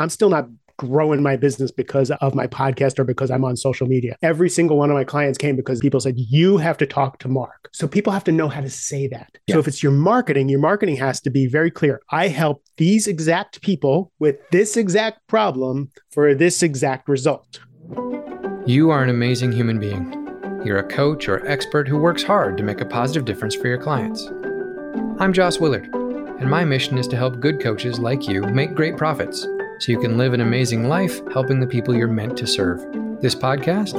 I'm still not growing my business because of my podcast or because I'm on social media. Every single one of my clients came because people said, you have to talk to Mark. So people have to know how to say that. Yeah. So if it's your marketing, your marketing has to be very clear. I help these exact people with this exact problem for this exact result. You are an amazing human being. You're a coach or expert who works hard to make a positive difference for your clients. I'm Joss Willard, and my mission is to help good coaches like you make great profits so you can live an amazing life helping the people you're meant to serve. This podcast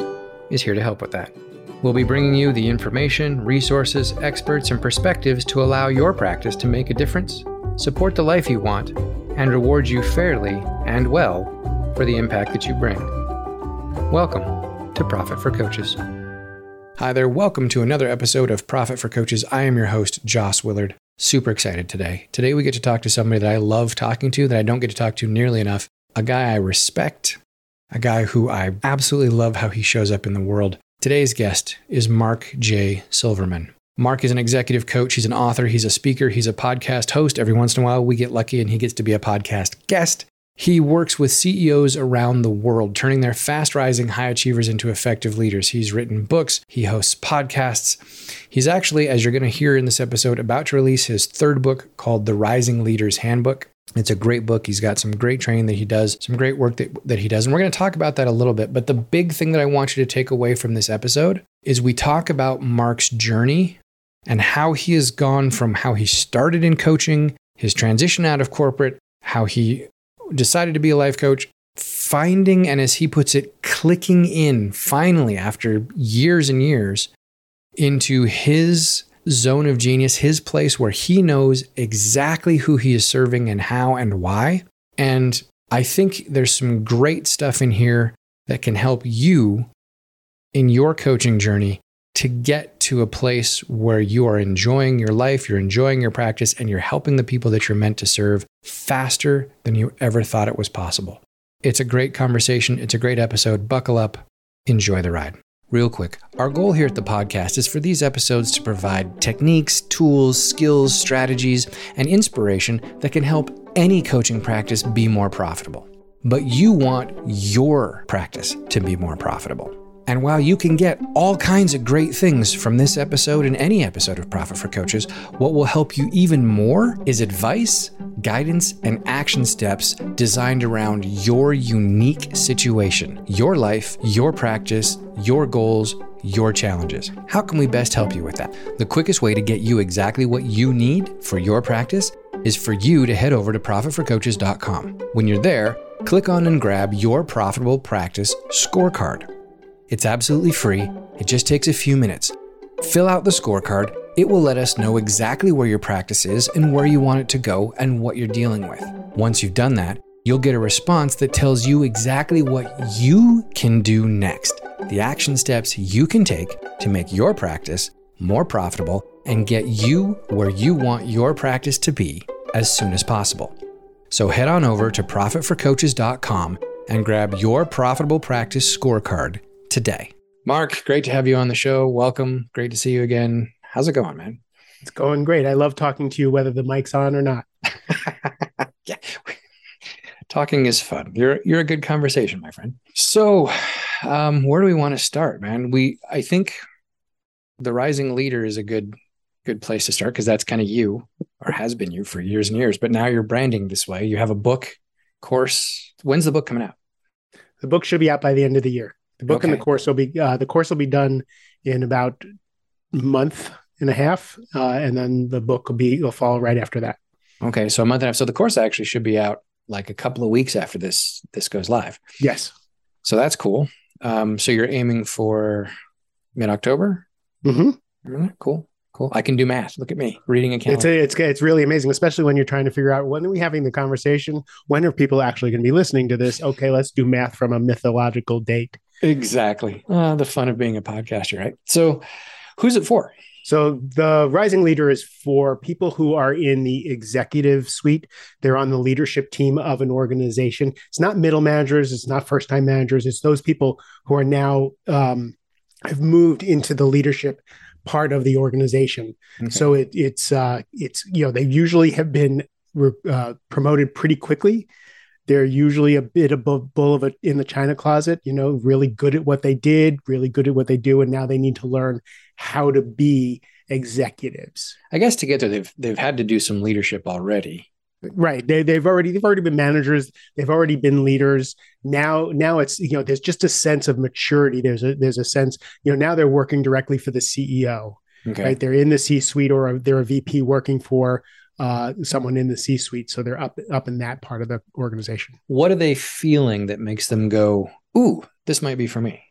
is here to help with that. We'll be bringing you the information, resources, experts, and perspectives to allow your practice to make a difference, support the life you want, and reward you fairly and well for the impact that you bring. Welcome to Profit for Coaches. Hi there, welcome to another episode of Profit for Coaches. I am your host, Joss Willard. Super excited today. Today we get to talk to somebody that I love talking to that I don't get to talk to nearly enough. A guy I respect, a guy who I absolutely love how he shows up in the world. Today's guest is Mark J. Silverman. Mark is an executive coach, he's an author, he's a speaker, he's a podcast host. Every once in a while we get lucky and he gets to be a podcast guest. He works with CEOs around the world, turning their fast rising high achievers into effective leaders. He's written books, he hosts podcasts. He's actually, as you're going to hear in this episode, about to release his third book called The Rising Leaders Handbook. It's a great book. He's got some great training that he does, some great work that, that he does. And we're going to talk about that a little bit. But the big thing that I want you to take away from this episode is we talk about Mark's journey and how he has gone from how he started in coaching, his transition out of corporate, how he decided to be a life coach, finding, and as he puts it, clicking in finally after years and years into his zone of genius, his place where he knows exactly who he is serving and how and why. And I think there's some great stuff in here that can help you in your coaching journey to get to a place where you are enjoying your life, you're enjoying your practice, and you're helping the people that you're meant to serve faster than you ever thought it was possible. It's a great conversation. It's a great episode. Buckle up. Enjoy the ride. Real quick, our goal here at the podcast is for these episodes to provide techniques, tools, skills, strategies, and inspiration that can help any coaching practice be more profitable. But you want your practice to be more profitable. And while you can get all kinds of great things from this episode and any episode of Profit for Coaches, what will help you even more is advice, guidance, and action steps designed around your unique situation, your life, your practice, your goals, your challenges. How can we best help you with that? The quickest way to get you exactly what you need for your practice is for you to head over to profitforcoaches.com. When you're there, click on and grab your profitable practice scorecard. It's absolutely free, it just takes a few minutes. Fill out the scorecard. It will let us know exactly where your practice is and where you want it to go and what you're dealing with. Once you've done that, you'll get a response that tells you exactly what you can do next, the action steps you can take to make your practice more profitable and get you where you want your practice to be as soon as possible. So head on over to profitforcoaches.com and grab your profitable practice scorecard today. Mark, great to have you on the show. Welcome. Great to see you again. How's it going, man? It's going great. I love talking to you, whether the mic's on or not. yeah. Talking is fun. You're you're a good conversation, my friend. So, um, where do we want to start, man? We I think the rising leader is a good good place to start because that's kind of you or has been you for years and years. But now you're branding this way. You have a book course. When's the book coming out? The book should be out by the end of the year. The book okay. and the course will be uh, the course will be done in about a month and a half, uh, and then the book will be will fall right after that. Okay, so a month and a half. So the course actually should be out like a couple of weeks after this this goes live. Yes. So that's cool. Um, so you're aiming for mid October. Mm-hmm. Cool. Cool. I can do math. Look at me reading a calendar. It's, a, it's it's really amazing, especially when you're trying to figure out when are we having the conversation? When are people actually going to be listening to this? Okay, let's do math from a mythological date. Exactly. Uh, the fun of being a podcaster, right? So, who's it for? So, the Rising Leader is for people who are in the executive suite. They're on the leadership team of an organization. It's not middle managers, it's not first time managers. It's those people who are now um, have moved into the leadership part of the organization. Okay. So, it, it's uh, it's you know they usually have been uh, promoted pretty quickly they're usually a bit above bull of it in the china closet you know really good at what they did really good at what they do and now they need to learn how to be executives. I guess to get there they've they've had to do some leadership already. Right. They, they've already they've already been managers. They've already been leaders. Now now it's you know there's just a sense of maturity. There's a there's a sense you know now they're working directly for the ceo okay. right? They're in the c suite or they're a vp working for uh, someone in the C suite. So they're up up in that part of the organization. What are they feeling that makes them go, "Ooh, this might be for me"?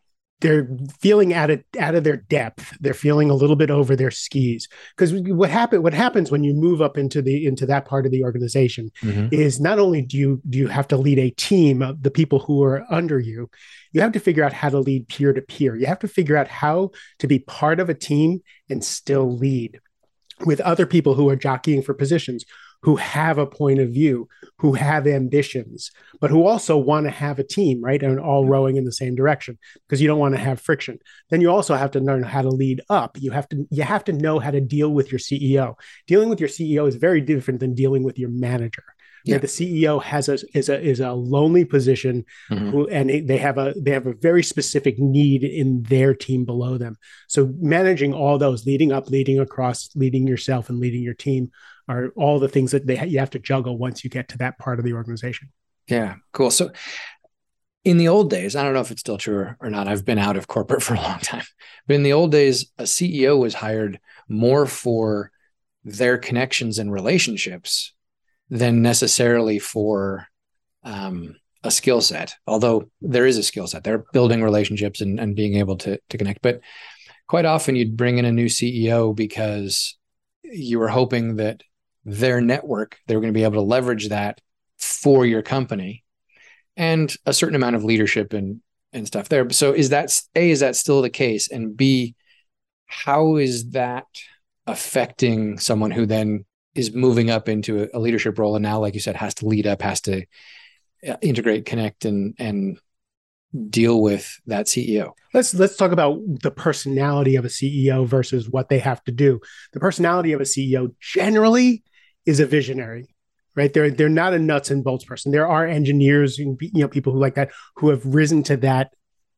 They're feeling out of out of their depth. They're feeling a little bit over their skis. Because what happen what happens when you move up into the into that part of the organization mm-hmm. is not only do you do you have to lead a team of the people who are under you, you have to figure out how to lead peer to peer. You have to figure out how to be part of a team and still lead with other people who are jockeying for positions who have a point of view, who have ambitions, but who also want to have a team, right? And all rowing in the same direction because you don't want to have friction. Then you also have to learn how to lead up. You have to you have to know how to deal with your CEO. Dealing with your CEO is very different than dealing with your manager. Yeah. the CEO has a is a is a lonely position, mm-hmm. who, and they have a they have a very specific need in their team below them. So managing all those, leading up, leading across, leading yourself, and leading your team are all the things that they ha- you have to juggle once you get to that part of the organization. Yeah, cool. So in the old days, I don't know if it's still true or not. I've been out of corporate for a long time, but in the old days, a CEO was hired more for their connections and relationships than necessarily for um, a skill set. Although there is a skill set, they're building relationships and, and being able to to connect. But quite often, you'd bring in a new CEO because you were hoping that their network they were going to be able to leverage that for your company and a certain amount of leadership and and stuff there. So is that a is that still the case? And b how is that affecting someone who then is moving up into a, leadership role and now like you said has to lead up has to uh, integrate connect and and deal with that CEO. Let's let's talk about the personality of a CEO versus what they have to do. The personality of a CEO generally is a visionary, right? They're they're not a nuts and bolts person. There are engineers, you know, people who like that who have risen to that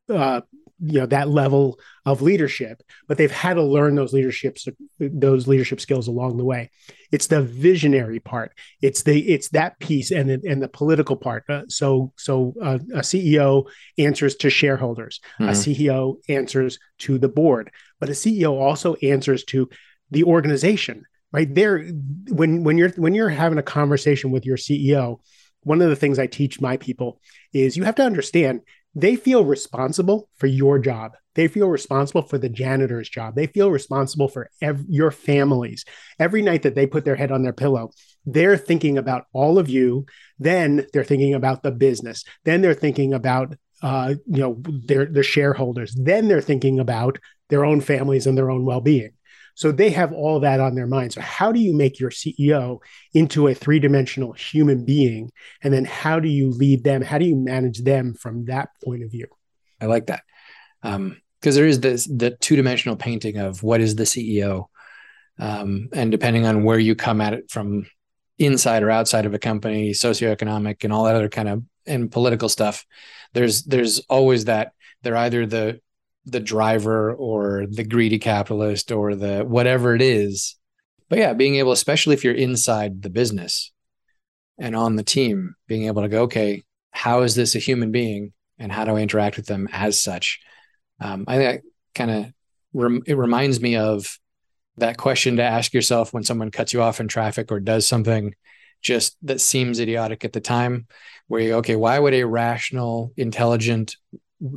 uh, you know that level of leadership but they've had to learn those leaderships those leadership skills along the way. It's the visionary part. It's the it's that piece and the, and the political part. Uh, so so uh, a ceo answers to shareholders. Mm-hmm. a ceo answers to the board. But a ceo also answers to the organization right? There when when you're when you're having a conversation with your ceo one of the things i teach my people is you have to understand they feel responsible for your job. They feel responsible for the janitor's job. They feel responsible for ev- your families. Every night that they put their head on their pillow, they're thinking about all of you. Then they're thinking about the business. Then they're thinking about uh, you know their their shareholders. Then they're thinking about their own families and their own well being. So they have all that on their mind. So how do you make your CEO into a three-dimensional human being? And then how do you lead them? How do you manage them from that point of view? I like that. Um, because there is this the two-dimensional painting of what is the CEO. Um, and depending on where you come at it from inside or outside of a company, socioeconomic and all that other kind of and political stuff, there's there's always that they're either the the driver or the greedy capitalist or the whatever it is. But yeah, being able, especially if you're inside the business and on the team, being able to go, okay, how is this a human being and how do I interact with them as such? Um, I think kind of rem- it reminds me of that question to ask yourself when someone cuts you off in traffic or does something just that seems idiotic at the time where you go, okay, why would a rational, intelligent,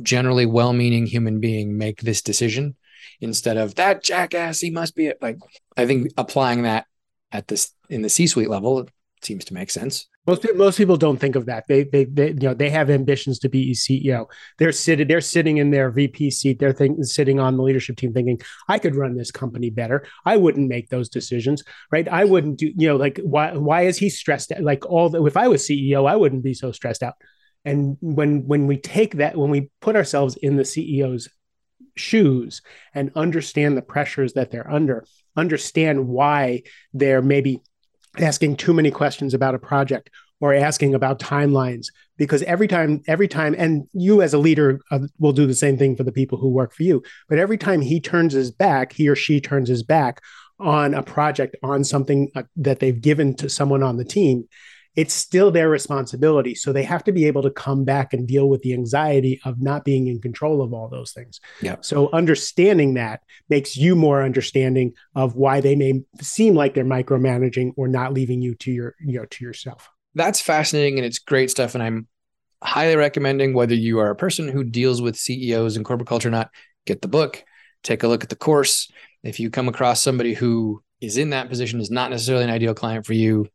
generally well-meaning human being make this decision instead of that jackass he must be it like i think applying that at this in the c-suite level it seems to make sense. Most most people don't think of that. They, they they you know they have ambitions to be ceo they're sitting they're sitting in their vp seat. They're think, sitting on the leadership team thinking i could run this company better. I wouldn't make those decisions right? I wouldn't do you know like why why is he stressed out? like all the, if i was ceo i wouldn't be so stressed out and when when we take that when we put ourselves in the ceo's shoes and understand the pressures that they're under understand why they're maybe asking too many questions about a project or asking about timelines because every time every time and you as a leader uh, will do the same thing for the people who work for you. But every time he turns his back he or she turns his back on a project on something uh, that they've given to someone on the team it's still their responsibility. So they have to be able to come back and deal with the anxiety of not being in control of all those things. Yeah. So understanding that makes you more understanding of why they may seem like they're micromanaging or not leaving you to your, you know, to yourself. That's fascinating and it's great stuff. And I'm highly recommending whether you are a person who deals with CEOs and corporate culture or not, get the book, take a look at the course. If you come across somebody who is in that position, is not necessarily an ideal client for you,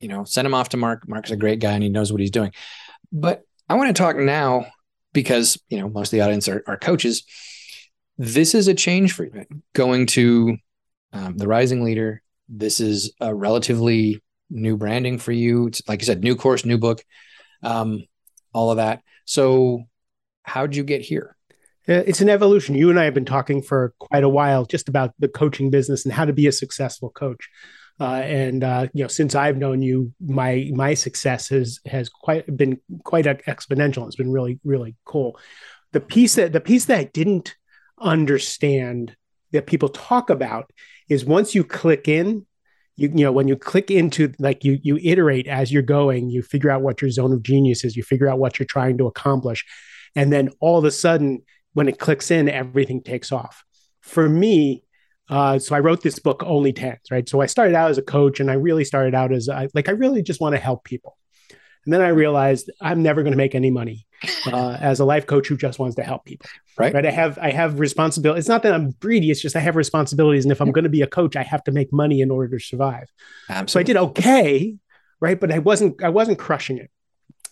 you know, send him off to Mark. Mark's a great guy and he knows what he's doing. But I want to talk now because, you know, most of the audience are, are coaches. This is a change for you going to um, the rising leader. This is a relatively new branding for you. It's like you said, new course, new book, um, all of that. So, how'd you get here? Uh, it's an evolution. You and I have been talking for quite a while just about the coaching business and how to be a successful coach. Uh, and uh, you know, since I've known you, my my success has has quite been quite exponential. It's been really really cool. The piece that the piece that I didn't understand that people talk about is once you click in, you you know when you click into like you you iterate as you're going, you figure out what your zone of genius is, you figure out what you're trying to accomplish, and then all of a sudden when it clicks in, everything takes off. For me, uh, so I wrote this book, Only Tens, right? So I started out as a coach and I really started out as I, like, I really just want to help people. And then I realized I'm never going to make any money uh, as a life coach who just wants to help people. Right. Right. I have, I have responsibility. It's not that I'm greedy. It's just I have responsibilities. And if I'm going to be a coach, I have to make money in order to survive. Absolutely. So I did okay. Right. But I wasn't, I wasn't crushing it.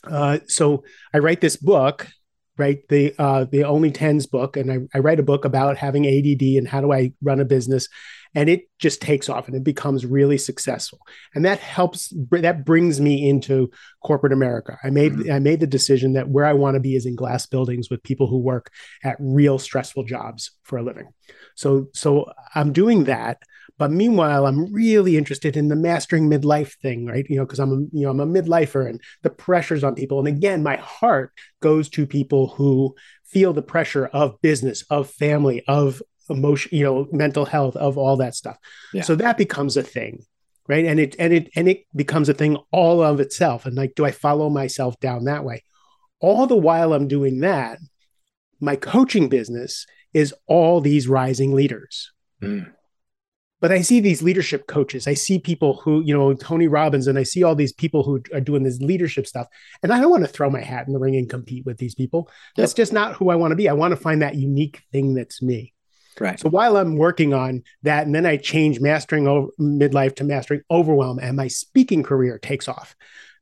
Uh, so I write this book right? The uh, the only tens book and I, I write a book about having add and how do i run a business and it just takes off and it becomes really successful. And that helps that brings me into corporate america. I made mm-hmm. i made the decision that where i want to be is in glass buildings with people who work at real stressful jobs for a living. So so i'm doing that but meanwhile, I'm really interested in the mastering midlife thing, right? You know, because I'm a, you know I'm a midlifer and the pressures on people. And again, my heart goes to people who feel the pressure of business, of family, of emotion, you know, mental health, of all that stuff. Yeah. So that becomes a thing, right? And it and it and it becomes a thing all of itself. And like, do I follow myself down that way? All the while I'm doing that, my coaching business is all these rising leaders. Mm but I see these leadership coaches. I see people who, you know, Tony Robbins, and I see all these people who are doing this leadership stuff. And I don't want to throw my hat in the ring and compete with these people. Yep. That's just not who I want to be. I want to find that unique thing that's me. Right. So while I'm working on that, and then I change mastering over, midlife to mastering overwhelm, and my speaking career takes off.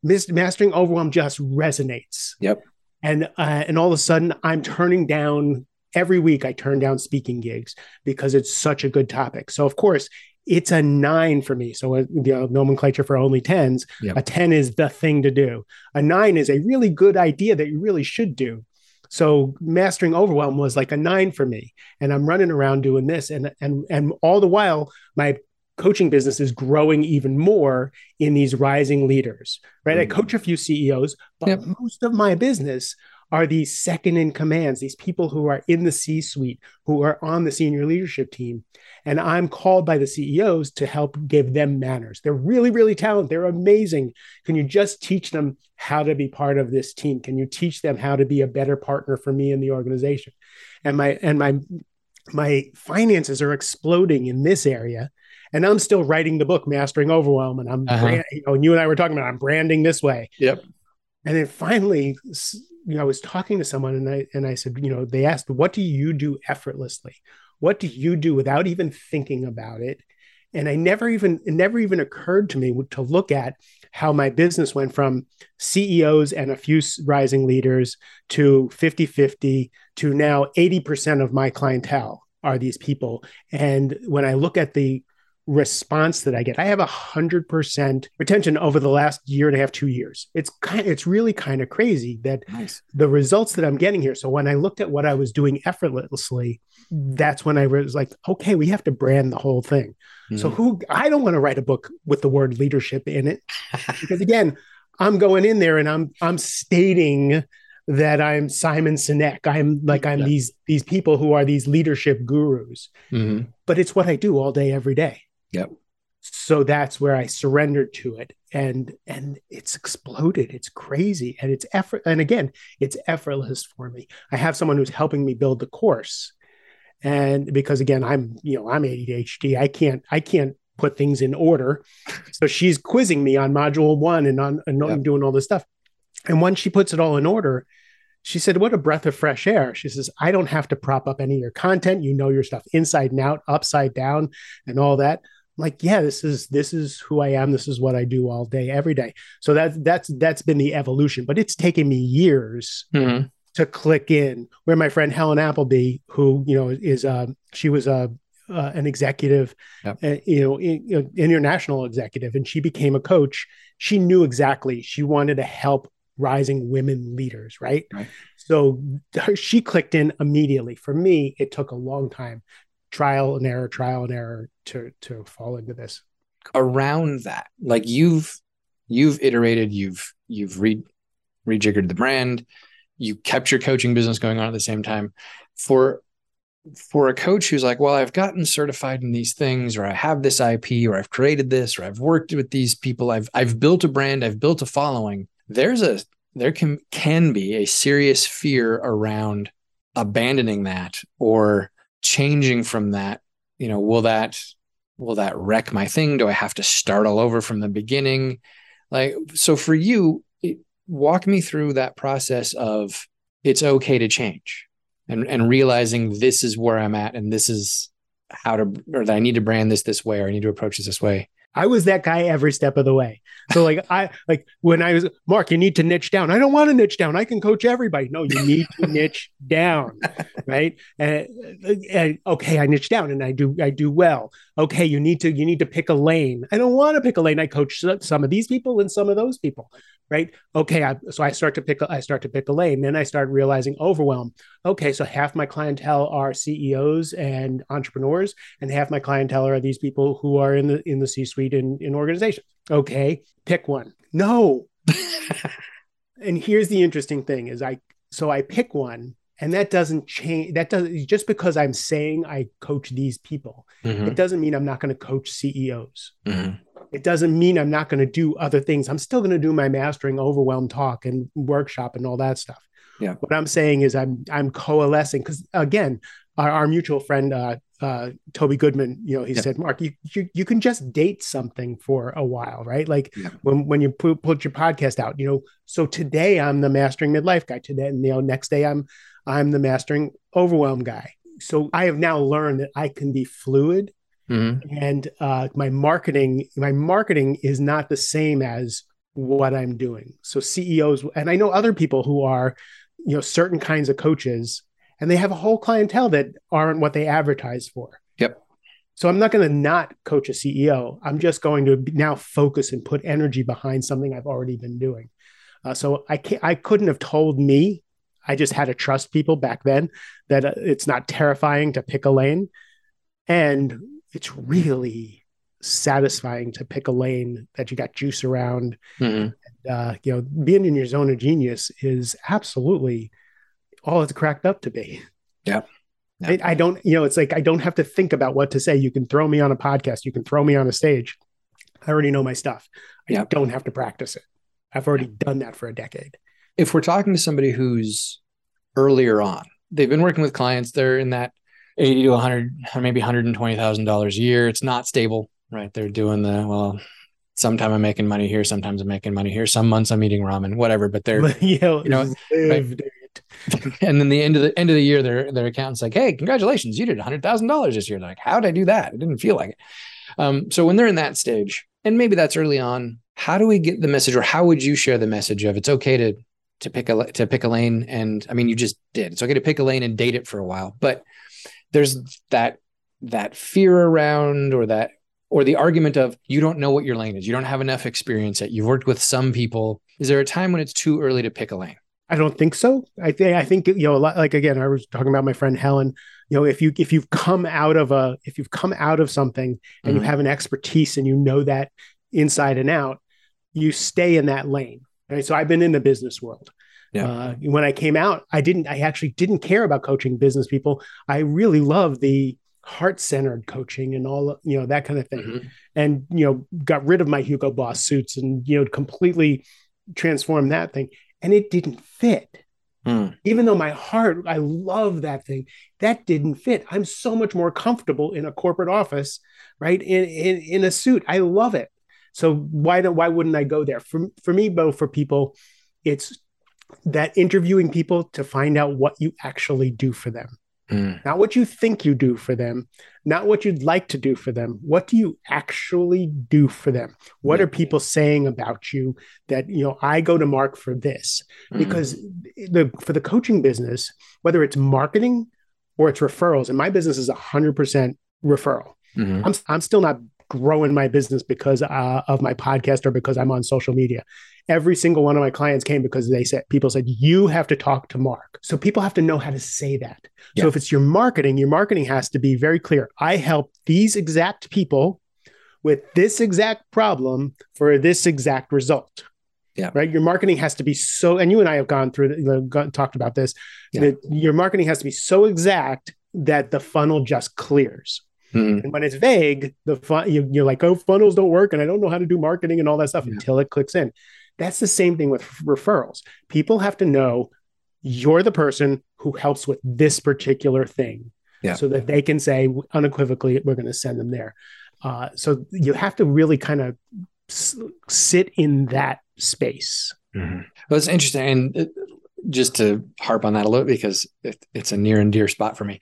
Mastering overwhelm just resonates. Yep. And uh, and all of a sudden, I'm turning down every week I turn down speaking gigs because it's such a good topic. So of course, it's a nine for me. So, uh, you know, nomenclature for only tens. Yep. A 10 is the thing to do. A nine is a really good idea that you really should do. So, mastering overwhelm was like a nine for me. And I'm running around doing this. And, and, and all the while, my coaching business is growing even more in these rising leaders, right? Mm-hmm. I coach a few CEOs, but yep. most of my business are these second in commands, these people who are in the C suite, who are on the senior leadership team. And I'm called by the CEOs to help give them manners. They're really, really talented. They're amazing. Can you just teach them how to be part of this team? Can you teach them how to be a better partner for me in the organization? And my and my my finances are exploding in this area and I'm still writing the book Mastering Overwhelm, and I'm, uh-huh. brand, you know, and you and I were talking about I'm branding this way. Yep. And then finally, you know, I was talking to someone and I and I said, you know, they asked, what do you do effortlessly? What do you do without even thinking about it? And I never even it never even occurred to me to look at how my business went from CEOs and a few rising leaders to 50-50 to now 80% of my clientele are these people. And when I look at the response that I get. I have a hundred percent retention over the last year and a half, two years. It's kind, it's really kind of crazy that nice. the results that I'm getting here. So when I looked at what I was doing effortlessly, that's when I was like, okay, we have to brand the whole thing. Mm-hmm. So who I don't want to write a book with the word leadership in it because again, I'm going in there and I'm I'm stating that I'm Simon Sinek. I'm like I'm yeah. these these people who are these leadership gurus. Mm-hmm. But it's what I do all day, every day. Yep. So that's where I surrendered to it, and and it's exploded. It's crazy, and it's effort. And again, it's effortless for me. I have someone who's helping me build the course, and because again, I'm you know I'm ADHD. I can't I can't put things in order. So she's quizzing me on module one and on and yep. doing all this stuff. And once she puts it all in order, she said, What a breath of fresh air. She says, I don't have to prop up any of your content. You know your stuff inside and out, upside down, and all that. Like, yeah, this is this is who I am. This is what I do all day, every day. So that's that's that's been the evolution, but it's taken me years mm-hmm. to click in. Where my friend Helen Appleby, who you know is uh, she was a uh, an executive, yep. uh, you know, in, international executive, and she became a coach. She knew exactly she wanted to help rising women leaders, right? right? So she clicked in immediately. For me, it took a long time, trial and error, trial and error to to fall into this. Around that, like you've you've iterated, you've you've re rejiggered the brand, you kept your coaching business going on at the same time. For for a coach who's like, well, I've gotten certified in these things, or I have this IP, or I've created this, or I've worked with these people, I've I've built a brand, I've built a following there's a there can can be a serious fear around abandoning that or changing from that you know will that will that wreck my thing? Do i have to start all over from the beginning? Like so for you it, walk me through that process of it's okay to change and and realizing this is where i'm at and this is how to or that i need to brand this this way or i need to approach this this way I was that guy every step of the way. So like I like when I was Mark, you need to niche down. I don't want to niche down. I can coach everybody. No, you need to niche down, right? And, and, okay, I niche down and I do I do well. Okay, you need to you need to pick a lane. I don't want to pick a lane. I coach some of these people and some of those people right? Okay, I, so I start to pick I start to pick a lane. Then I start realizing overwhelm. Okay, so half my clientele are CEOs and entrepreneurs, and half my clientele are these people who are in the in the C suite in in organizations. Okay, pick one. No. and here's the interesting thing: is I so I pick one, and that doesn't change. That doesn't just because I'm saying I coach these people, mm-hmm. it doesn't mean I'm not going to coach CEOs. Mm-hmm it doesn't mean I'm not going to do other things. I'm still going to do my mastering overwhelm talk and workshop and all that stuff. Yeah. What I'm saying is I'm I'm coalescing because again, our, our, mutual friend uh, uh, Toby Goodman, you know, he yeah. said, Mark, you, you you can just date something for a while, right? Like yeah. when when you put, put your podcast out, you know. So today I'm the mastering midlife guy. Today, and you know, next day I'm I'm the mastering overwhelm guy. So I have now learned that I can be fluid Mm-hmm. And uh, my marketing, my marketing is not the same as what I'm doing. So CEOs, and I know other people who are, you know, certain kinds of coaches, and they have a whole clientele that aren't what they advertise for. Yep. So I'm not going to not coach a CEO. I'm just going to now focus and put energy behind something I've already been doing. Uh, so I can't, I couldn't have told me. I just had to trust people back then that uh, it's not terrifying to pick a lane. And it's really satisfying to pick a lane that you got juice around. Mm-hmm. And, uh, you know, being in your zone of genius is absolutely all it's cracked up to be. Yeah. yeah. I, I, don't, you know, it's like I don't have to think about what to say. You can throw me on a podcast, you can throw me on a stage. I already know my stuff. I yeah. don't have to practice it. I've already done that for a decade. If we're talking to somebody who's earlier on, they've been working with clients, they're in that 80 to 100 maybe $120,000 a year. It's not stable, right? They're doing the well Sometimes I'm making money here, sometimes I'm making money here. Some months I'm eating ramen, whatever, but they're you know, right? And then the end of the end of the year their their accountant's like, "Hey, congratulations, you did $100,000 this year." They're like, "How did I do that? It didn't feel like it." Um, so when they're in that stage, and maybe that's early on, how do we get the message or how would you share the message of it's okay to to pick a to pick a lane and I mean you just did. It's okay to pick a lane and date it for a while, but there's that that fear around or that or the argument of you don't know what your lane is you don't have enough experience yet you've worked with some people is there a time when it's too early to pick a lane i don't think so i think i think you know a lot like again i was talking about my friend helen you know if you if you've come out of a if you've come out of something and mm-hmm. you have an expertise and you know that inside and out you stay in that lane Right. So I've been in the business world. Yeah. Uh, when I came out, I didn't, I actually didn't care about coaching business people. I really love the heart centered coaching and all, you know, that kind of thing. Mhm. And, you know, got rid of my Hugo Boss suits and, you know, completely transformed that thing. And it didn't fit. Hmm. Even though my heart, I love that thing, that didn't fit. I'm so much more comfortable in a corporate office, right? In in, in a suit. I love it. So why don't why wouldn't I go there? For for me, Bo, for people, it's that interviewing people to find out what you actually do for them Hmm. not what you think you do for them, not what you'd like to do for them. What do you actually do for them? What Yeah. are people saying about you that, you know, I go to Mark for this? Hmm. Because the for the coaching business, whether it's marketing or it's referrals, and my business is 100% referral. Mhm. I'm, I'm still not growing my business because uh, of my podcast or because I'm on social media. Every single one of my clients came because they said, people said, you have to talk to Mark. So people have to know how to say that. Yeah. So if it's your marketing, your marketing has to be very clear. I help these exact people with this exact problem for this exact result. Yeah. Right. Your marketing has to be so, and you and I have gone through, you know, talked about this, Yeah. that your marketing has to be so exact that the funnel just clears. Hmm. And when it's vague, the fun, you, you're like, oh, funnels don't work, and I don't know how to do marketing and all that stuff Yeah. until it clicks in. That's the same thing with referrals. People have to know you're the person who helps with this particular thing, Yeah. so that they can say unequivocally, we're going to send them there. Uh, so you have to really kind of s- sit in that space. Mhm. Well, it's interesting, and it, just to harp on that a little because it, it's a near and dear spot for me.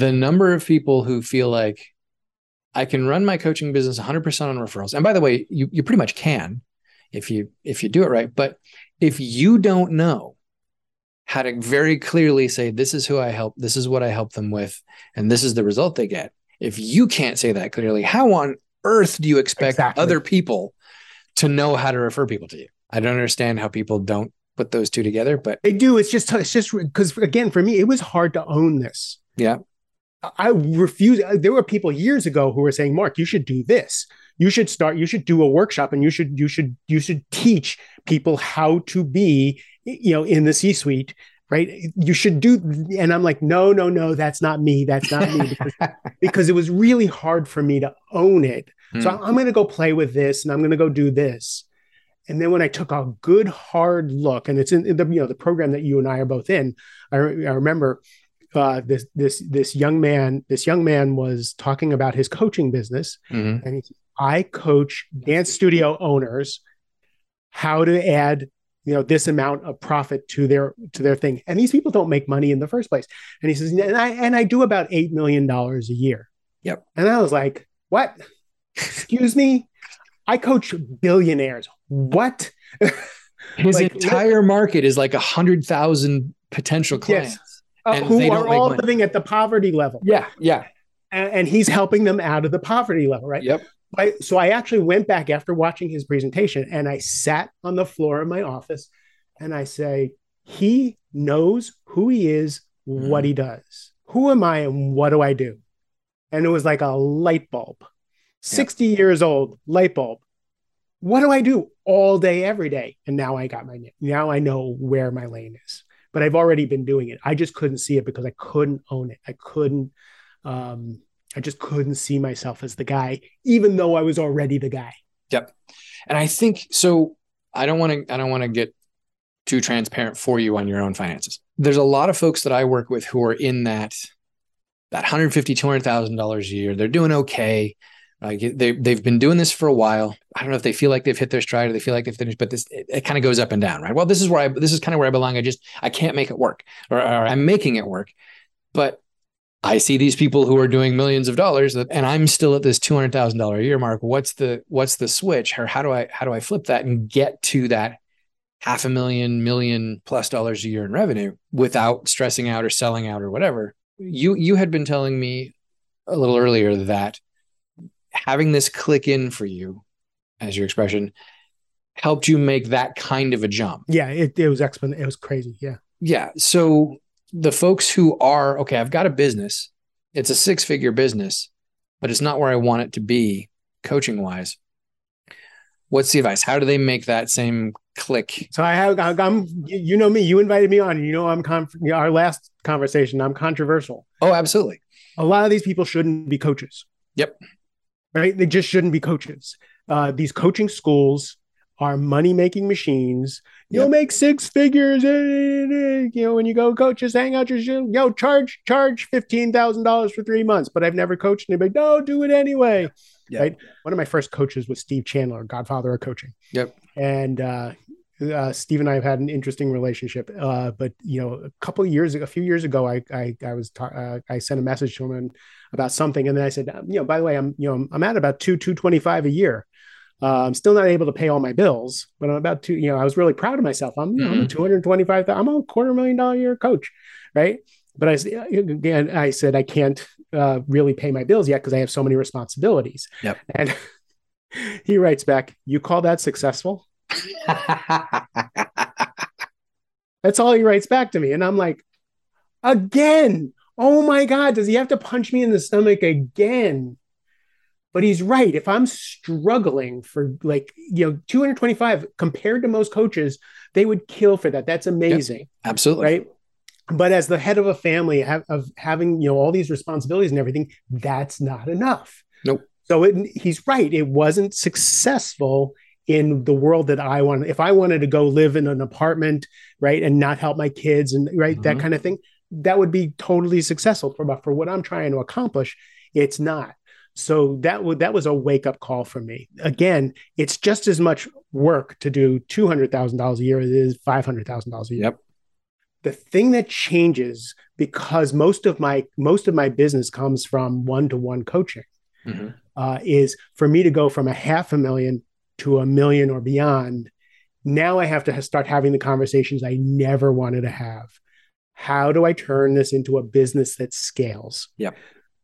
The number of people who feel like I can run my coaching business 100% on referrals, and by the way, you you pretty much can if you if you do it right. But if you don't know how to very clearly say this is who I help, this is what I help them with, and this is the result they get. If you can't say that clearly, how on earth do you expect Exactly. other people to know how to refer people to you? I don't understand how people don't put those two together, but They do. It's just it's just because again, for me, it was hard to own this. yeah, I refuse. There were people years ago who were saying, "Mark, you should do this. You should start. You should do a workshop, and you should you should you should teach people how to be, you know, in the C-suite." Right? You should do, and I'm like, no, no, no, that's not me. That's not me, because, because it was really hard for me to own it. So Hmm. I'm going to go play with this, and I'm going to go do this. And then when I took a good hard look, and it's in, the you know the program that you and I are both in, I, I remember uh, this this this young man this young man was talking about his coaching business, Mhm. and he said, I coach dance studio owners how to add you know this amount of profit to their to their thing, and these people don't make money in the first place. And he says, and I and I do about eight million dollars a year. Yep. And I was like, what? Excuse me. I coach billionaires. What? his like, entire market is like a hundred thousand potential clients. Uh, who are all money. living at the poverty level. Yeah, yeah, and, and he's helping them out of the poverty level, right? yep. I, so I actually went back after watching his presentation and I sat on the floor of my office and I say, he knows who he is, what he does. Who am I and what do I do? And it was like a light bulb. 60 years old, light bulb. What do I do all day, every day? And now I got my now I know where my lane is. But I've already been doing it. I just couldn't see it because I couldn't own it. I couldn't um I just couldn't see myself as the guy, even though I was already the guy. Yep. And I think so. I don't want to. I don't want to get too transparent for you on your own finances. There's a lot of folks that I work with who are in that that 150 200,000 dollars a year. They're doing okay. Like they they've been doing this for a while. I don't know if they feel like they've hit their stride or they feel like they've finished, but this it, it kind of goes up and down, right? Well, this is where I this is kind of where I belong. I just I can't make it work, or, or I'm making it work, but I see these people who are doing millions of dollars, and I'm still at this two hundred thousand dollar a year mark. What's the what's the switch, or how do I how do I flip that and get to that half a million, million plus dollars a year in revenue without stressing out or selling out or whatever? You you had been telling me a little earlier that having this click in for you, as your expression, helped you make that kind of a jump. Yeah, it, it was exponent. It was crazy. Yeah. Yeah. So the folks who are okay, I've got a business. It's a six figure business, but it's not where I want it to be coaching wise. What's the advice? How do they make that same click. So I have, I'm, you know me, you invited me on, you know, I'm, con- our last conversation, I'm controversial. Oh, absolutely. A lot of these people shouldn't be coaches. Yep. Right. They just shouldn't be coaches. Uh, these coaching schools are money making machines. You'll yep. make six figures. Eh, eh, eh, you know, when you go coach, just hang out your shoe. Yo, charge, charge $15,000 for three months, but I've never coached anybody. No, do it anyway. Yep. Right. One of my first coaches was Steve Chandler, godfather of coaching. Yep. And, uh, uh, Steve and I have had an interesting relationship. Uh, but you know, a couple years ago, a few years ago, I I, I was ta- uh, I sent a message to him about something, and then I said, you know, by the way, I'm you know I'm at about two two twenty five a year. Uh, I'm still not able to pay all my bills, but I'm about to, you know, I was really proud of myself. I'm, you know, mm-hmm. 225, I'm a quarter million dollar year coach. Right. But I, again, I said, I can't uh, really pay my bills yet because I have so many responsibilities. Yep. And he writes back, you call that successful? That's all he writes back to me. And I'm like, again, oh my God, does he have to punch me in the stomach again? But he's right. If I'm struggling for like, you know, 225 compared to most coaches, they would kill for that. That's amazing. Yep, absolutely. Right. But as the head of a family have, of having, you know, all these responsibilities and everything, that's not enough. Nope. So it, he's right. It wasn't successful in the world that I wanted. If I wanted to go live in an apartment, right, and not help my kids and right, mm-hmm. that kind of thing, that would be totally successful for, for what I'm trying to accomplish. It's not. So that w- that was a wake up call for me. Again, it's just as much work to do two hundred thousand dollars a year as it is five hundred thousand dollars a year. Yep. The thing that changes because most of my most of my business comes from one to one coaching mm-hmm. uh, is for me to go from a half a million to a million or beyond. Now I have to start having the conversations I never wanted to have. How do I turn this into a business that scales? Yeah.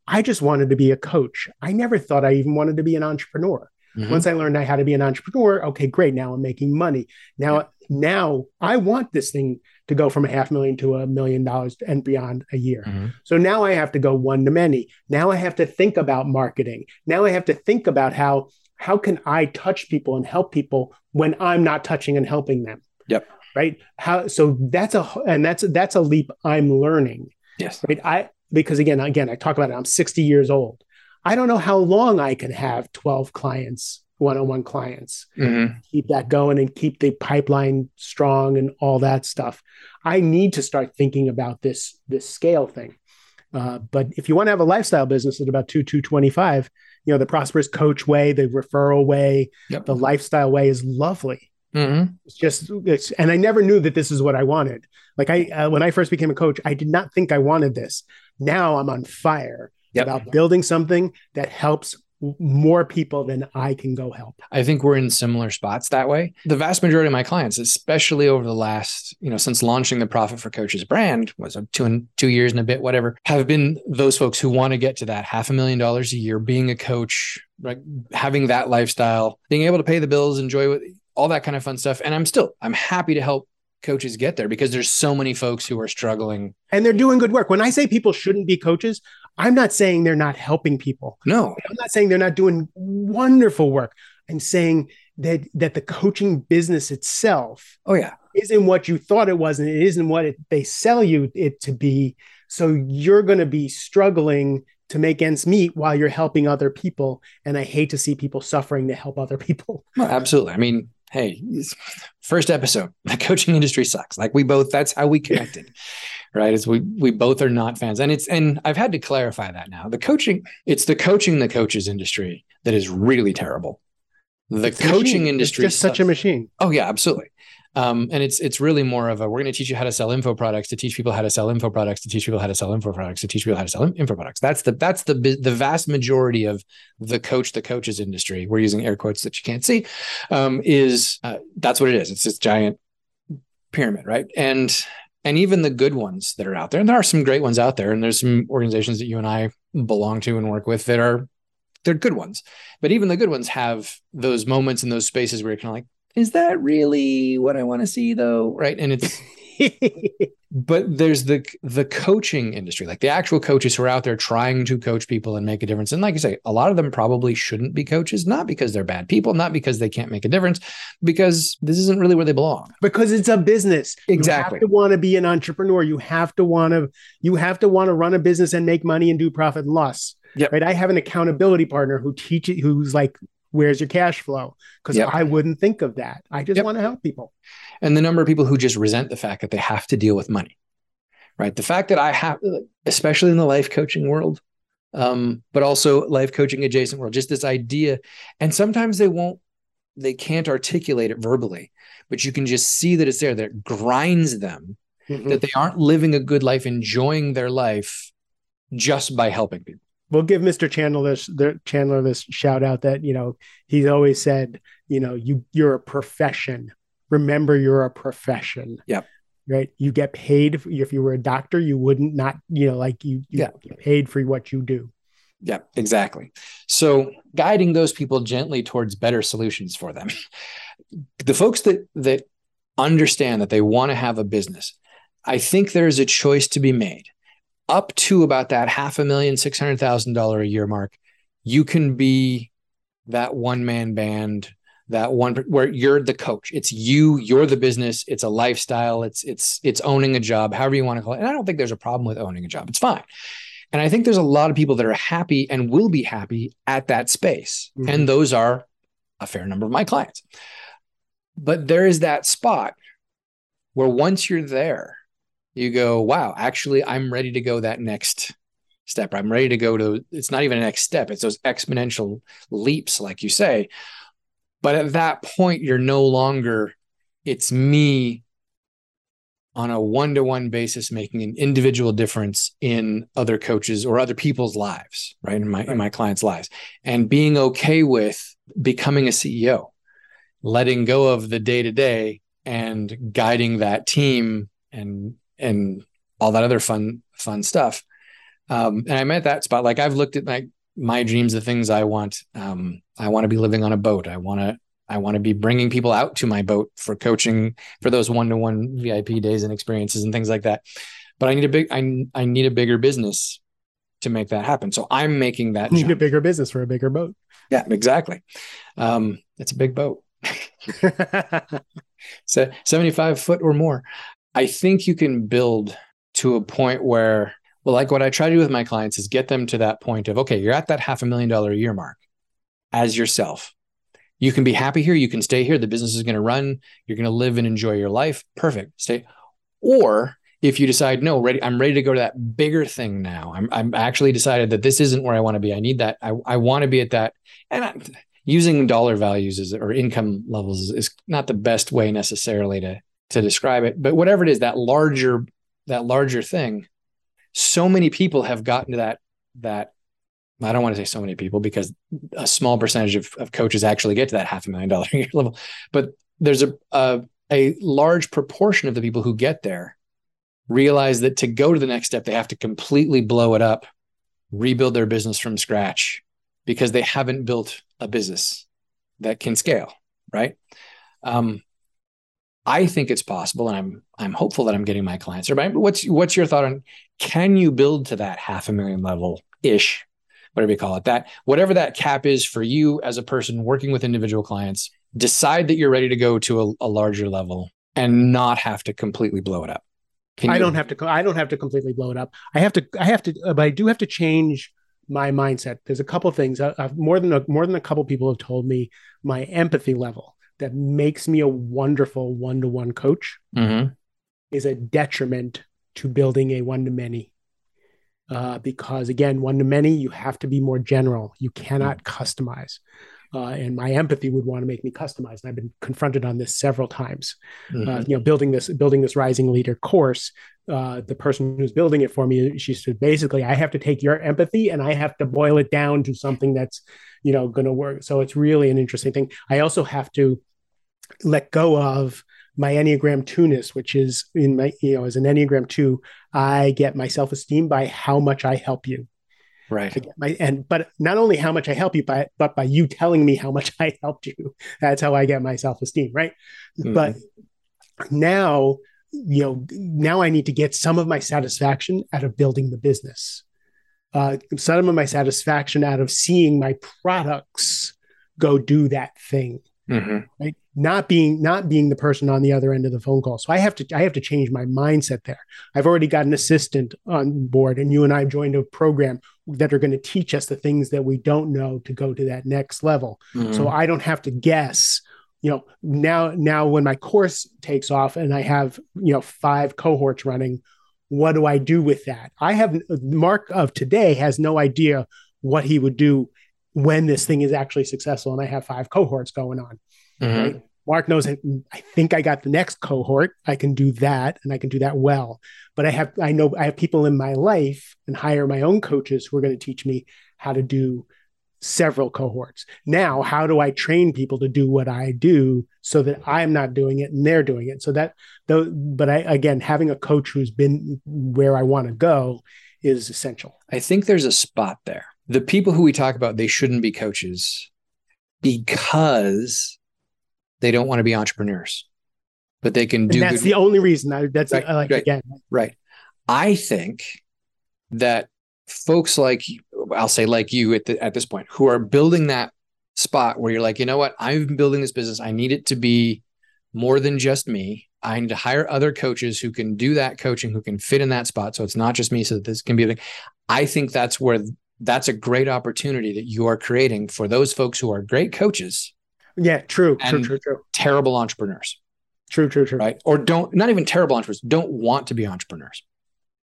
I just wanted to be a coach. I never thought I even wanted to be an entrepreneur. Mm-hmm. Once I learned I how to be an entrepreneur, okay, great. Now I'm making money. Now, yeah. now I want this thing to go from a half million to a million dollars and beyond a year. Mm-hmm. So now I have to go one to many. Now I have to think about marketing. Now I have to think about how how can I touch people and help people when I'm not touching and helping them? Yep. Right. How so that's a and that's that's a leap I'm learning. Yes. Right. I because again, again, I talk about it. I'm 60 years old. I don't know how long I can have 12 clients, one-on-one clients. Mm-hmm. Keep that going and keep the pipeline strong and all that stuff. I need to start thinking about this this scale thing. Uh, but if you want to have a lifestyle business at about two two twenty five, you know the prosperous coach way, the referral way, yep. the lifestyle way is lovely. Mm-hmm. It's just, it's, and I never knew that this is what I wanted. Like I, uh, when I first became a coach, I did not think I wanted this. Now I'm on fire yep. about building something that helps more people than I can go help. I think we're in similar spots that way. The vast majority of my clients, especially over the last, you know, since launching the Profit for Coaches brand, was two and two years and a bit, whatever, have been those folks who want to get to that half a million dollars a year, being a coach, like having that lifestyle, being able to pay the bills, enjoy all that kind of fun stuff. And I'm still, I'm happy to help coaches get there because there's so many folks who are struggling and they're doing good work. When I say people shouldn't be coaches, I'm not saying they're not helping people. No. I'm not saying they're not doing wonderful work. I'm saying that that the coaching business itself oh yeah isn't what you thought it was and it isn't what it, they sell you it to be so you're going to be struggling to make ends meet while you're helping other people and i hate to see people suffering to help other people well, absolutely i mean hey, first episode, the coaching industry sucks. Like we both, that's how we connected, right? Is we we both are not fans, and it's and I've had to clarify that now. The coaching, it's the coaching the coaches industry that is really terrible. The it's coaching industry is just such a machine. Oh yeah, absolutely. Um, and it's it's really more of a we're going to teach you how to sell info products to teach people how to sell info products to teach people how to sell info products to teach people how to sell info products. That's the that's the the vast majority of the coach the coaches industry. We're using air quotes that you can't see. Um, is uh, that's what it is. It's this giant pyramid, right? And and even the good ones that are out there, and there are some great ones out there, and there's some organizations that you and I belong to and work with that are they're good ones. But even the good ones have those moments in those spaces where you're kind of like, is that really what I want to see though? Right. And it's but there's the the coaching industry like the actual coaches who are out there trying to coach people and make a difference and like you say a lot of them probably shouldn't be coaches not because they're bad people not because they can't make a difference because this isn't really where they belong because it's a business exactly you have to want to be an entrepreneur you have to want to you have to want to run a business and make money and do profit and loss Yep. right i have an accountability partner who teaches who's like where's your cash flow because Yep. i wouldn't think of that i just Yep. want to help people and the number of people who just resent the fact that they have to deal with money right the fact that i have especially in the life coaching world um, but also life coaching adjacent world just this idea and sometimes they won't they can't articulate it verbally but you can just see that it's there that it grinds them Mhm. that they aren't living a good life enjoying their life just by helping people we'll give Mr. Chandler this the Chandler this shout out that you know he's always said you know you you're a profession. Remember, you're a profession. Yep. Right. You get paid if, if you were a doctor. You wouldn't not you know like you you Yeah. get paid for what you do. Yeah, exactly. So guiding those people gently towards better solutions for them. The folks that that understand that they want to have a business, I think there's a choice to be made. Up to about that half a million, six hundred thousand dollar a year mark, you can be that one man band, that one where you're the coach. It's you, you're the business. It's a lifestyle. It's it's it's owning a job, however you want to call it. And I don't think there's a problem with owning a job. It's fine. And I think there's a lot of people that are happy and will be happy at that space. Mhm. And those are a fair number of my clients. But there is that spot where once you're there, you go, wow, actually, I'm ready to go that next step. I'm ready to go to, it's not even a next step, it's those exponential leaps, like you say. But at that point, you're no longer, it's me on a one to one basis making an individual difference in other coaches or other people's lives, right? In my, in my clients' lives and being okay with becoming a CEO, letting go of the day to day and guiding that team and, and all that other fun, fun stuff. Um, and I'm at that spot. Like I've looked at my, my dreams, the things I want. Um, I want to be living on a boat. I want to, I want to be bringing people out to my boat for coaching for those one-to-one VIP days and experiences and things like that. But I need a big I I need a bigger business to make that happen. So I'm making that You need a bigger business for a bigger boat. Yeah, exactly. Um, it's a big boat. So 75 foot or more. I think you can build to a point where, well, like what I try to do with my clients is get them to that point of, okay, you're at that half a million dollar a year mark as yourself. You can be happy here. You can stay here. The business is going to run. You're going to live and enjoy your life. Perfect. Stay. Or if you decide, no, ready, I'm ready to go to that bigger thing now. I'm, I'm actually decided that this isn't where I want to be. I need that. I, I want to be at that. And I, using dollar values is, or income levels is, is not the best way necessarily to, to describe it, but whatever it is, that larger, that larger thing, so many people have gotten to that, that I don't want to say so many people because a small percentage of, of coaches actually get to that half a million dollar year level, but there's a, a, a large proportion of the people who get there realize that to go to the next step, they have to completely blow it up, rebuild their business from scratch because they haven't built a business that can scale, right? Um, I think it's possible, and I'm I'm hopeful that I'm getting my clients there. But what's what's your thought on can you build to that half a million level ish, whatever you call it, that whatever that cap is for you as a person working with individual clients, decide that you're ready to go to a, a larger level and not have to completely blow it up. Can I you- don't have to. I don't have to completely blow it up. I have to. I have to. But I do have to change my mindset. There's a couple things. I, more than a, more than a couple people have told me my empathy level that makes me a wonderful one to one coach Mhm. is a detriment to building a one to many. Uh, because again, one to many, you have to be more general. You cannot customize. Uh, and my empathy would want to make me customize. And I've been confronted on this several times uh, Mhm. you know building this building this rising leader course uh, the person who's building it for me she said basically i have to take your empathy and i have to boil it down to something that's you know going to work so it's really an interesting thing i also have to let go of my enneagram 2ness which is in my you know as an enneagram 2 i get my self-esteem by how much i help you right. My and but not only how much I help you, by but by you telling me how much I helped you. That's how I get my self esteem, right? Mhm. But now you know, now I need to get some of my satisfaction out of building the business, uh, some of my satisfaction out of seeing my products go do that thing. Mm-hmm. Right? Not being not being the person on the other end of the phone call. So I have to I have to change my mindset there. I've already got an assistant on board, and you and I joined a program that are going to teach us the things that we don't know to go to that next level. Mm-hmm. So I don't have to guess you know now now when my course takes off and i have you know five cohorts running what do i do with that i have mark of today has no idea what he would do when this thing is actually successful and i have five cohorts going on mm-hmm. right mark knows that i think i got the next cohort i can do that and i can do that well but i have i know i have people in my life and hire my own coaches who are going to teach me how to do several cohorts. Now, how do I train people to do what I do so that I'm not doing it and they're doing it? So that though, but I again having a coach who's been where I want to go is essential. I think there's a spot there. The people who we talk about, they shouldn't be coaches because they don't want to be entrepreneurs, but they can do. And that's good- the only reason. I, that's right, like right, again. Right. I think that folks like I'll say like you at the, at this point who are building that spot where you're like, you know what, I'm building this business. I need it to be more than just me. I need to hire other coaches who can do that coaching, who can fit in that spot. So it's not just me. So that this can be a thing. I think that's where that's a great opportunity that you are creating for those folks who are great coaches. Yeah, true, true, true, true. Terrible entrepreneurs. True, true, true. Right. Or don't not even terrible entrepreneurs, don't want to be entrepreneurs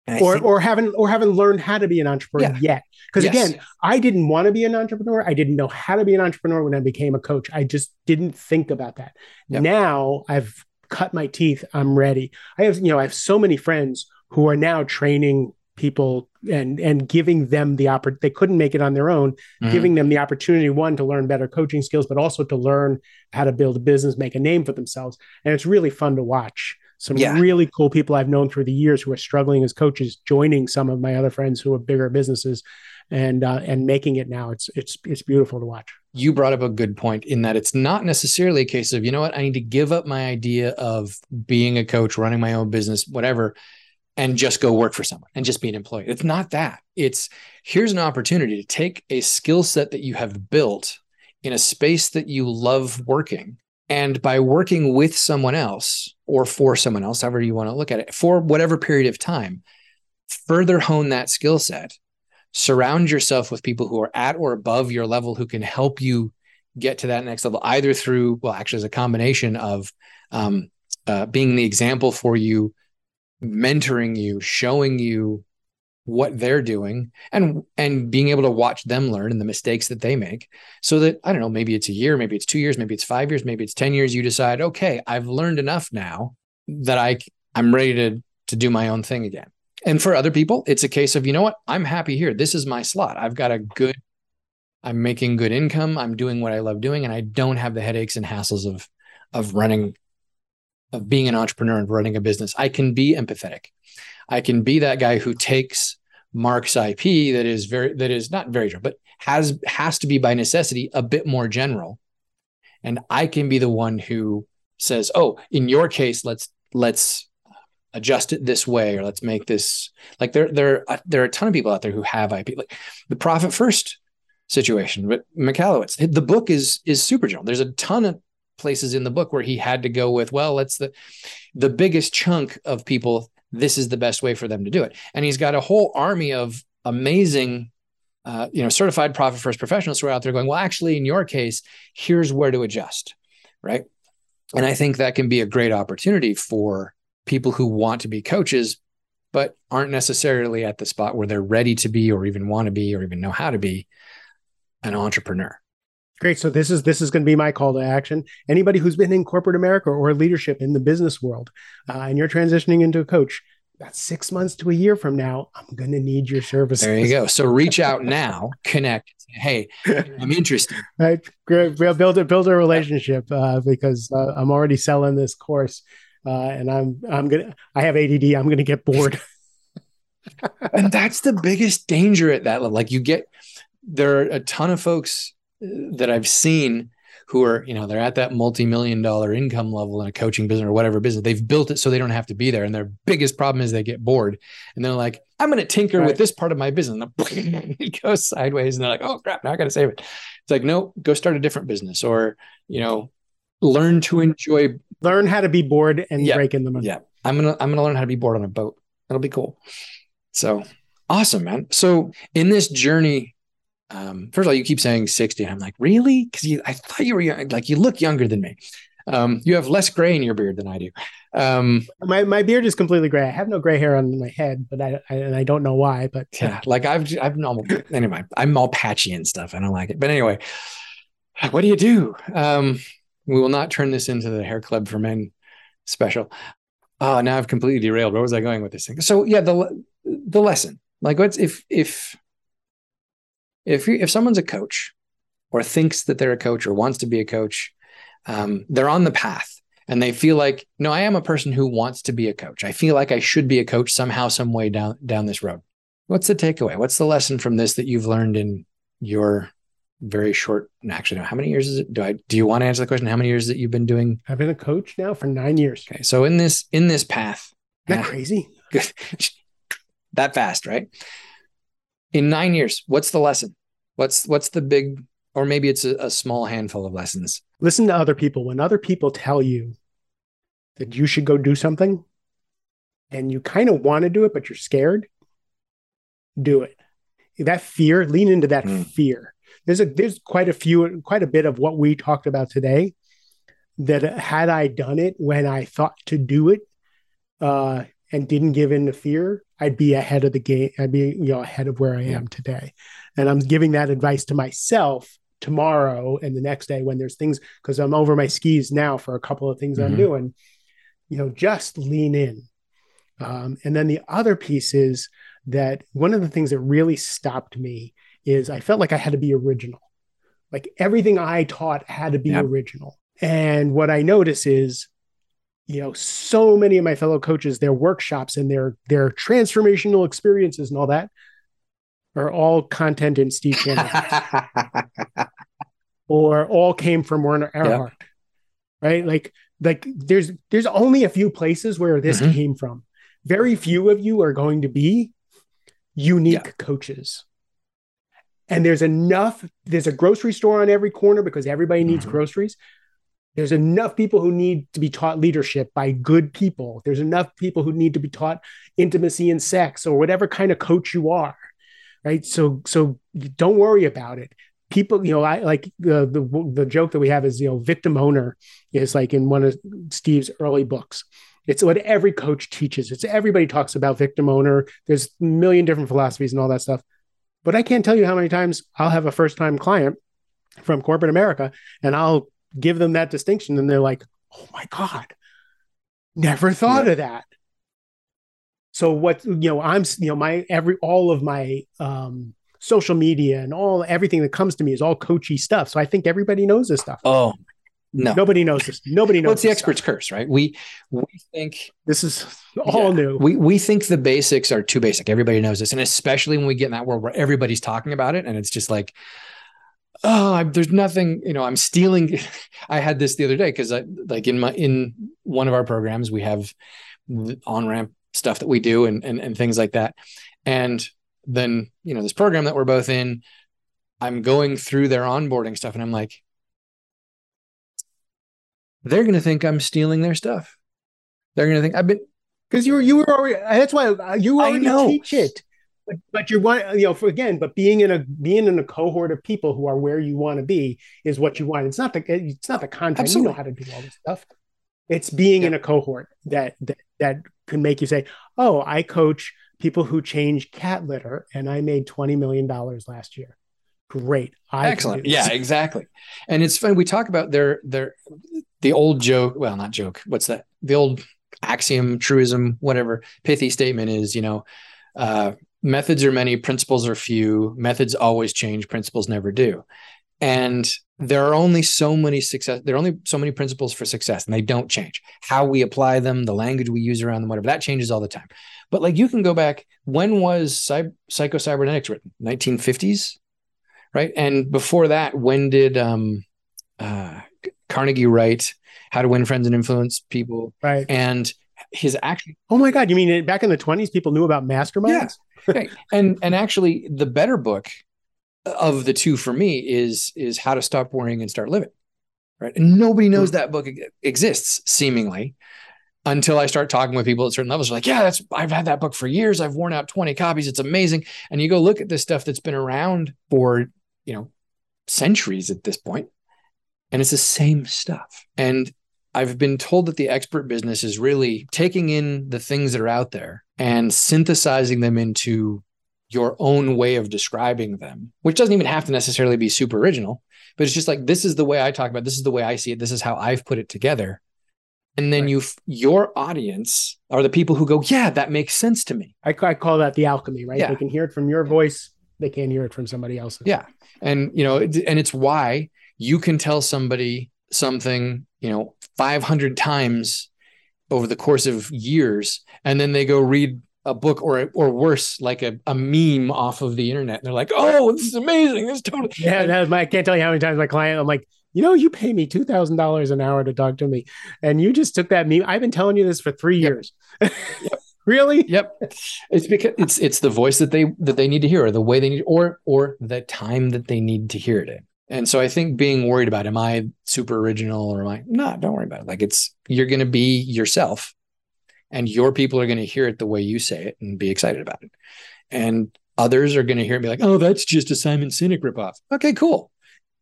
or think, or haven't or haven't learned how to be an entrepreneur yeah. yet. Because yes. again, I didn't want to be an entrepreneur. I didn't know how to be an entrepreneur when I became a coach. I just didn't think about that. Yep. Now I've cut my teeth. I'm ready. I have you know I have so many friends who are now training people and and giving them the opportunity they couldn't make it on their own mm-hmm. giving them the opportunity one to learn better coaching skills but also to learn how to build a business make a name for themselves and it's really fun to watch some yeah. really cool people I've known through the years who are struggling as coaches, joining some of my other friends who have bigger businesses and uh, and making it now. It's it's it's beautiful to watch. You brought up a good point in that it's not necessarily a case of you know what I need to give up my idea of being a coach, running my own business, whatever, and just go work for someone and just be an employee. It's not that. It's here's an opportunity to take a skill set that you have built in a space that you love working and by working with someone else or for someone else, however you want to look at it, for whatever period of time, further hone that skill set. Surround yourself with people who are at or above your level who can help you get to that next level, either through, well, actually, as a combination of um, uh, being the example for you, mentoring you, showing you what they're doing and and being able to watch them learn and the mistakes that they make so that i don't know maybe it's a year maybe it's 2 years maybe it's 5 years maybe it's 10 years you decide okay i've learned enough now that i i'm ready to to do my own thing again. And for other people it's a case of you know what? I'm happy here. This is my slot. I've got a good i'm making good income. I'm doing what i love doing and i don't have the headaches and hassles of of running of being an entrepreneur and running a business i can be empathetic. I can be that guy who takes Mark's IP that is very that is not very general, but has has to be by necessity a bit more general. And I can be the one who says, "Oh, in your case, let's let's adjust it this way or let's make this like there there uh, there are a ton of people out there who have IP like the profit first situation but Michalowicz the book is is super general. There's a ton of places in the book where he had to go with well let's the the biggest chunk of people this is the best way for them to do it. And he's got a whole army of amazing, uh, you know, certified profit first professionals who are out there going, well, actually, in your case, here's where to adjust, right? And I think that can be a great opportunity for people who want to be coaches, but aren't necessarily at the spot where they're ready to be, or even want to be, or even know how to be an entrepreneur. Great. So this is this is going to be my call to action. Anybody who's been in corporate America or leadership in the business world, uh, and you're transitioning into a coach, about six months to a year from now, I'm going to need your services. There you go. So reach out now, connect. Hey, I'm interested. Right, Great. build a build a relationship uh, because uh, I'm already selling this course, uh, and I'm I'm gonna I have ADD. I'm gonna get bored. and that's the biggest danger at that level. Like you get there are a ton of folks that I've seen who are, you know, they're at that multi-million dollar income level in a coaching business or whatever business. They've built it so they don't have to be there. And their biggest problem is they get bored. And they're like, I'm going to tinker right. with this part of my business. And it goes sideways. And they're like, oh crap, now I got to save it. It's like, no, go start a different business or, you know, learn to enjoy learn how to be bored and yeah, break in the money. Yeah. I'm gonna I'm gonna learn how to be bored on a boat. That'll be cool. So awesome, man. So in this journey, um, first of all, you keep saying 60. And I'm like, really? Because you I thought you were young, like you look younger than me. Um, you have less gray in your beard than I do. Um, my my beard is completely gray. I have no gray hair on my head, but I, I and I don't know why. But yeah, like I've I've normal anyway. I'm all patchy and stuff. I don't like it. But anyway, what do you do? Um, we will not turn this into the hair club for men special. Oh, now I've completely derailed. Where was I going with this thing? So yeah, the the lesson. Like, what's if if if if someone's a coach or thinks that they're a coach or wants to be a coach, um, they're on the path and they feel like, no, I am a person who wants to be a coach. I feel like I should be a coach somehow, some way down down this road. What's the takeaway? What's the lesson from this that you've learned in your very short. Actually, no. How many years is it? Do I? Do you want to answer the question? How many years that you've been doing? I've been a coach now for nine years. Okay, so in this in this path, Isn't that crazy? that fast, right? In nine years, what's the lesson? What's what's the big, or maybe it's a, a small handful of lessons. Listen to other people. When other people tell you that you should go do something, and you kind of want to do it, but you're scared, do it. That fear, lean into that mm. fear there's a there's quite a few quite a bit of what we talked about today that had I done it when I thought to do it uh, and didn't give in to fear, I'd be ahead of the game. I'd be you know ahead of where I am today. And I'm giving that advice to myself tomorrow and the next day when there's things because I'm over my skis now for a couple of things mm-hmm. I'm doing. You know, just lean in. Um, and then the other piece is that one of the things that really stopped me is I felt like I had to be original. Like everything I taught had to be yep. original. And what I notice is, you know, so many of my fellow coaches, their workshops and their their transformational experiences and all that are all content in Steve or all came from Werner Erhard. Yep. Right? Like like there's there's only a few places where this mm-hmm. came from. Very few of you are going to be unique coaches and there's enough there's a grocery store on every corner because everybody needs mm-hmm. groceries there's enough people who need to be taught leadership by good people. There's enough people who need to be taught intimacy and sex or whatever kind of coach you are right? So so don't worry about it. People you know i like the the, the joke that we have is you know victim owner is like in one of steve's early books. It's what every coach teaches. It's everybody talks about victim owner. There's a million different philosophies and all that stuff. But I can't tell you how many times I'll have a first time client from corporate America and I'll give them that distinction and they're like, oh my God, never thought yeah. of that. So what, you know, I'm, you know, my every, all of my, um, social media and all everything that comes to me is all coachy stuff. So I think everybody knows this stuff. Oh no, nobody knows this. Nobody knows. Well, it's the expert's stuff. curse, right? We we think this is all yeah, new. We we think the basics are too basic. Everybody knows this, and especially when we get in that world where everybody's talking about it, and it's just like, oh, I'm, there's nothing. You know, I'm stealing. I had this the other day because I like in my in one of our programs we have on ramp stuff that we do and, and and things like that, and then you know this program that we're both in. I'm going through their onboarding stuff, and I'm like, they're going to think I'm stealing their stuff. They're going to think I've been because you were you were already. That's why uh, you already teach it. But, but you want you know for again, but being in a being in a cohort of people who are where you want to be is what you want. It's not the it's not the content. Absolutely. You know how to do all this stuff. It's being yeah. in a cohort that, that that can make you say, "Oh, I coach people who change cat litter, and I made twenty million dollars last year." Great, I excellent, yeah, exactly. And it's funny we talk about their their the old joke, well, not joke, what's that? The old axiom, truism, whatever pithy statement is, you know, uh, methods are many, principles are few. Methods always change, principles never do. And there are only so many success, there are only so many principles for success, and they don't change. How we apply them, the language we use around them, whatever, that changes all the time. But like you can go back, when was psych- psycho-cybernetics written? 1950s, right? And before that, when did um uh Carnegie Write, How to Win Friends and Influence People. Right. And his actually Oh my God. You mean back in the 20s, people knew about masterminds? Right. and and actually the better book of the two for me is is How to Stop Worrying and Start Living. Right. And nobody knows Hmm. that book exists seemingly until I start talking with people at certain levels. They're like, yeah, that's I've had that book for years. I've worn out 20 copies. It's amazing. And you go look at this stuff that's been around for, you know, centuries at this point, and it's the same stuff. And I've been told that the expert business is really taking in the things that are out there and synthesizing them into your own way of describing them, which doesn't even have to necessarily be super original, but it's just like this is the way I talk about, it, this is the way I see it, this is how I've put it together. And then Right. you your audience are the people who go, "Yeah, that makes sense to me." I, I call that the alchemy, right? Yeah. They can hear it from your voice. They can't hear it from somebody else's. Yeah. And you know, and it's why you can tell somebody something, you know, 500 times over the course of years and then they go read a book or or worse like a, a meme off of the internet and they're like, "Oh, this is amazing. This is totally Yeah, that's my, I can't tell you how many times my client, I'm like, you know, you pay me two thousand dollars an hour to talk to me, and you just took that meme. I've been telling you this for three Yep. years. really? Yep. It's because it's it's the voice that they that they need to hear or the way they need or or the time that they need to hear it in. And so I think being worried about am I super original or am I not? don't worry about it. Like it's you're gonna be yourself and your people are gonna hear it the way you say it and be excited about it. And others are gonna hear it and be like, oh, that's just a Simon Sinek ripoff. Okay, cool.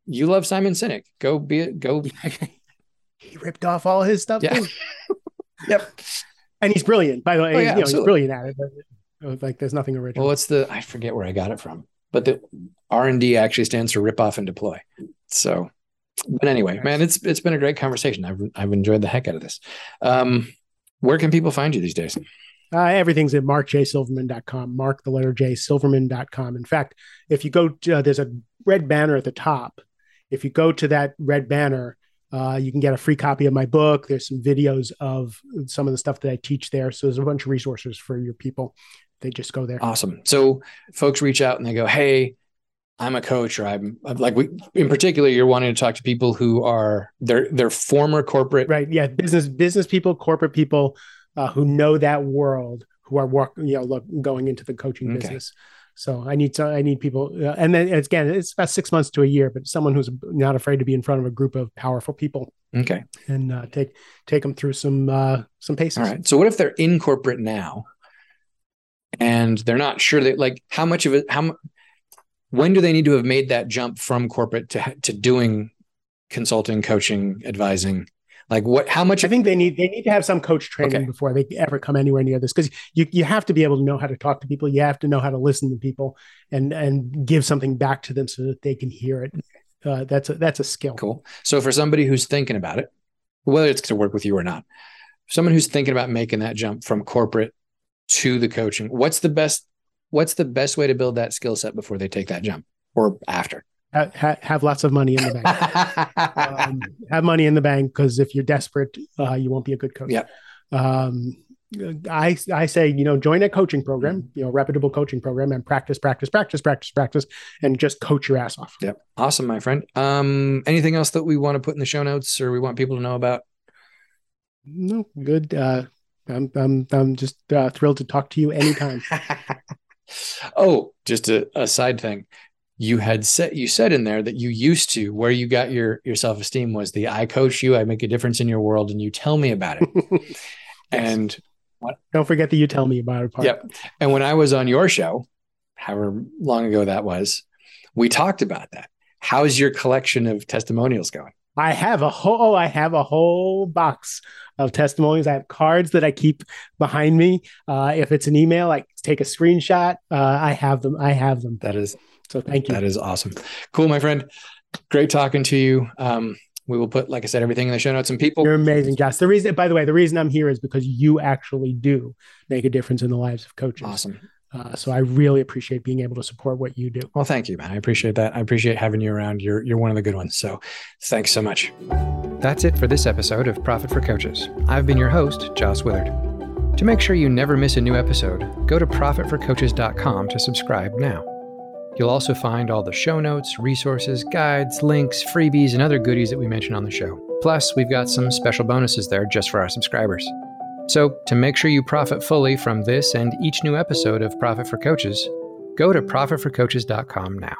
You love Simon Sinek. Go be it, go he ripped off all his stuff. Yeah. too. Yep. and he's brilliant. By the way, Oh, yeah, you know, he's brilliant at it. But, like, there's nothing original. Well, what's the I forget where I got it from, but the R and D actually stands for rip off and deploy. So, but anyway, man, it's it's been a great conversation. I've I've enjoyed the heck out of this. Um, where can people find you these days? Uh, everything's at markjsilverman.com, mark the letter J, silverman.com. In fact, if you go, to, uh, there's a red banner at the top. If you go to that red banner, uh, you can get a free copy of my book. There's some videos of some of the stuff that I teach there. So there's a bunch of resources for your people. They just go there. Awesome. So, folks reach out and they go, "Hey, I'm a coach," or "I'm, I'm like we in particular, you're wanting to talk to people who are they're they're former corporate Right. Yeah. Business, business people, corporate people uh, who know that world, who are work, you know, look, going into the coaching Okay. business. So I need to, I need people, uh, and then again, it's about six months to a year, but someone who's not afraid to be in front of a group of powerful people Okay. and uh, take take them through some uh, some paces. All right. So what if they're in corporate now and they're not sure that like how much of it how when do they need to have made that jump from corporate to to doing consulting, coaching, advising? Like what how much I think they need they need to have some coach training Okay. before they ever come anywhere near this because you you have to be able to know how to talk to people. You have to know how to listen to people and and give something back to them so that they can hear it. Uh, that's a that's a skill. cool. So for somebody who's thinking about it, whether it's to work with you or not, someone who's thinking about making that jump from corporate to the coaching, what's the best what's the best way to build that skill set before they take that jump or after? Ha- ha- have lots of money in the bank. um, have money in the bank because if you're desperate, uh, you won't be a good coach. Yep. Um, I I say you know join a coaching program, Mm-hmm. you know reputable coaching program, and practice, practice, practice, practice, practice, and just coach your ass off. Yep. Awesome, my friend. Um, anything else that we want to put in the show notes or we want people to know about? No, good. Uh, I'm I'm I'm just uh, thrilled to talk to you anytime. oh, just a, a side thing. You had said you said in there that you used to where you got your your self esteem was the I coach you, I make a difference in your world, and you tell me about it. And Don't forget that you tell me about it. part. Yep. And when I was on your show, however long ago that was, we talked about that. How's your collection of testimonials going? I have a whole I have a whole box of testimonials. I have cards that I keep behind me. Uh, if it's an email, I take a screenshot. Uh, I have them. I have them. That is So thank you. that is awesome. Cool, my friend. Great talking to you. Um, we will put, like I said, everything in the show notes and people. You're amazing, Josh. The reason, by the way, the reason I'm here is because you actually do make a difference in the lives of coaches. Awesome. Uh, so I really appreciate being able to support what you do. Well, thank you, man. I appreciate that. I appreciate having you around. You're you're one of the good ones. So thanks so much. That's it for this episode of Profit for Coaches. I've been your host, Joss Willard. To make sure you never miss a new episode, go to profitforcoaches.com to subscribe now. You'll also find all the show notes, resources, guides, links, freebies, and other goodies that we mention on the show. Plus, we've got some special bonuses there just for our subscribers. So, to make sure you profit fully from this and each new episode of Profit for Coaches, go to profitforcoaches.com now.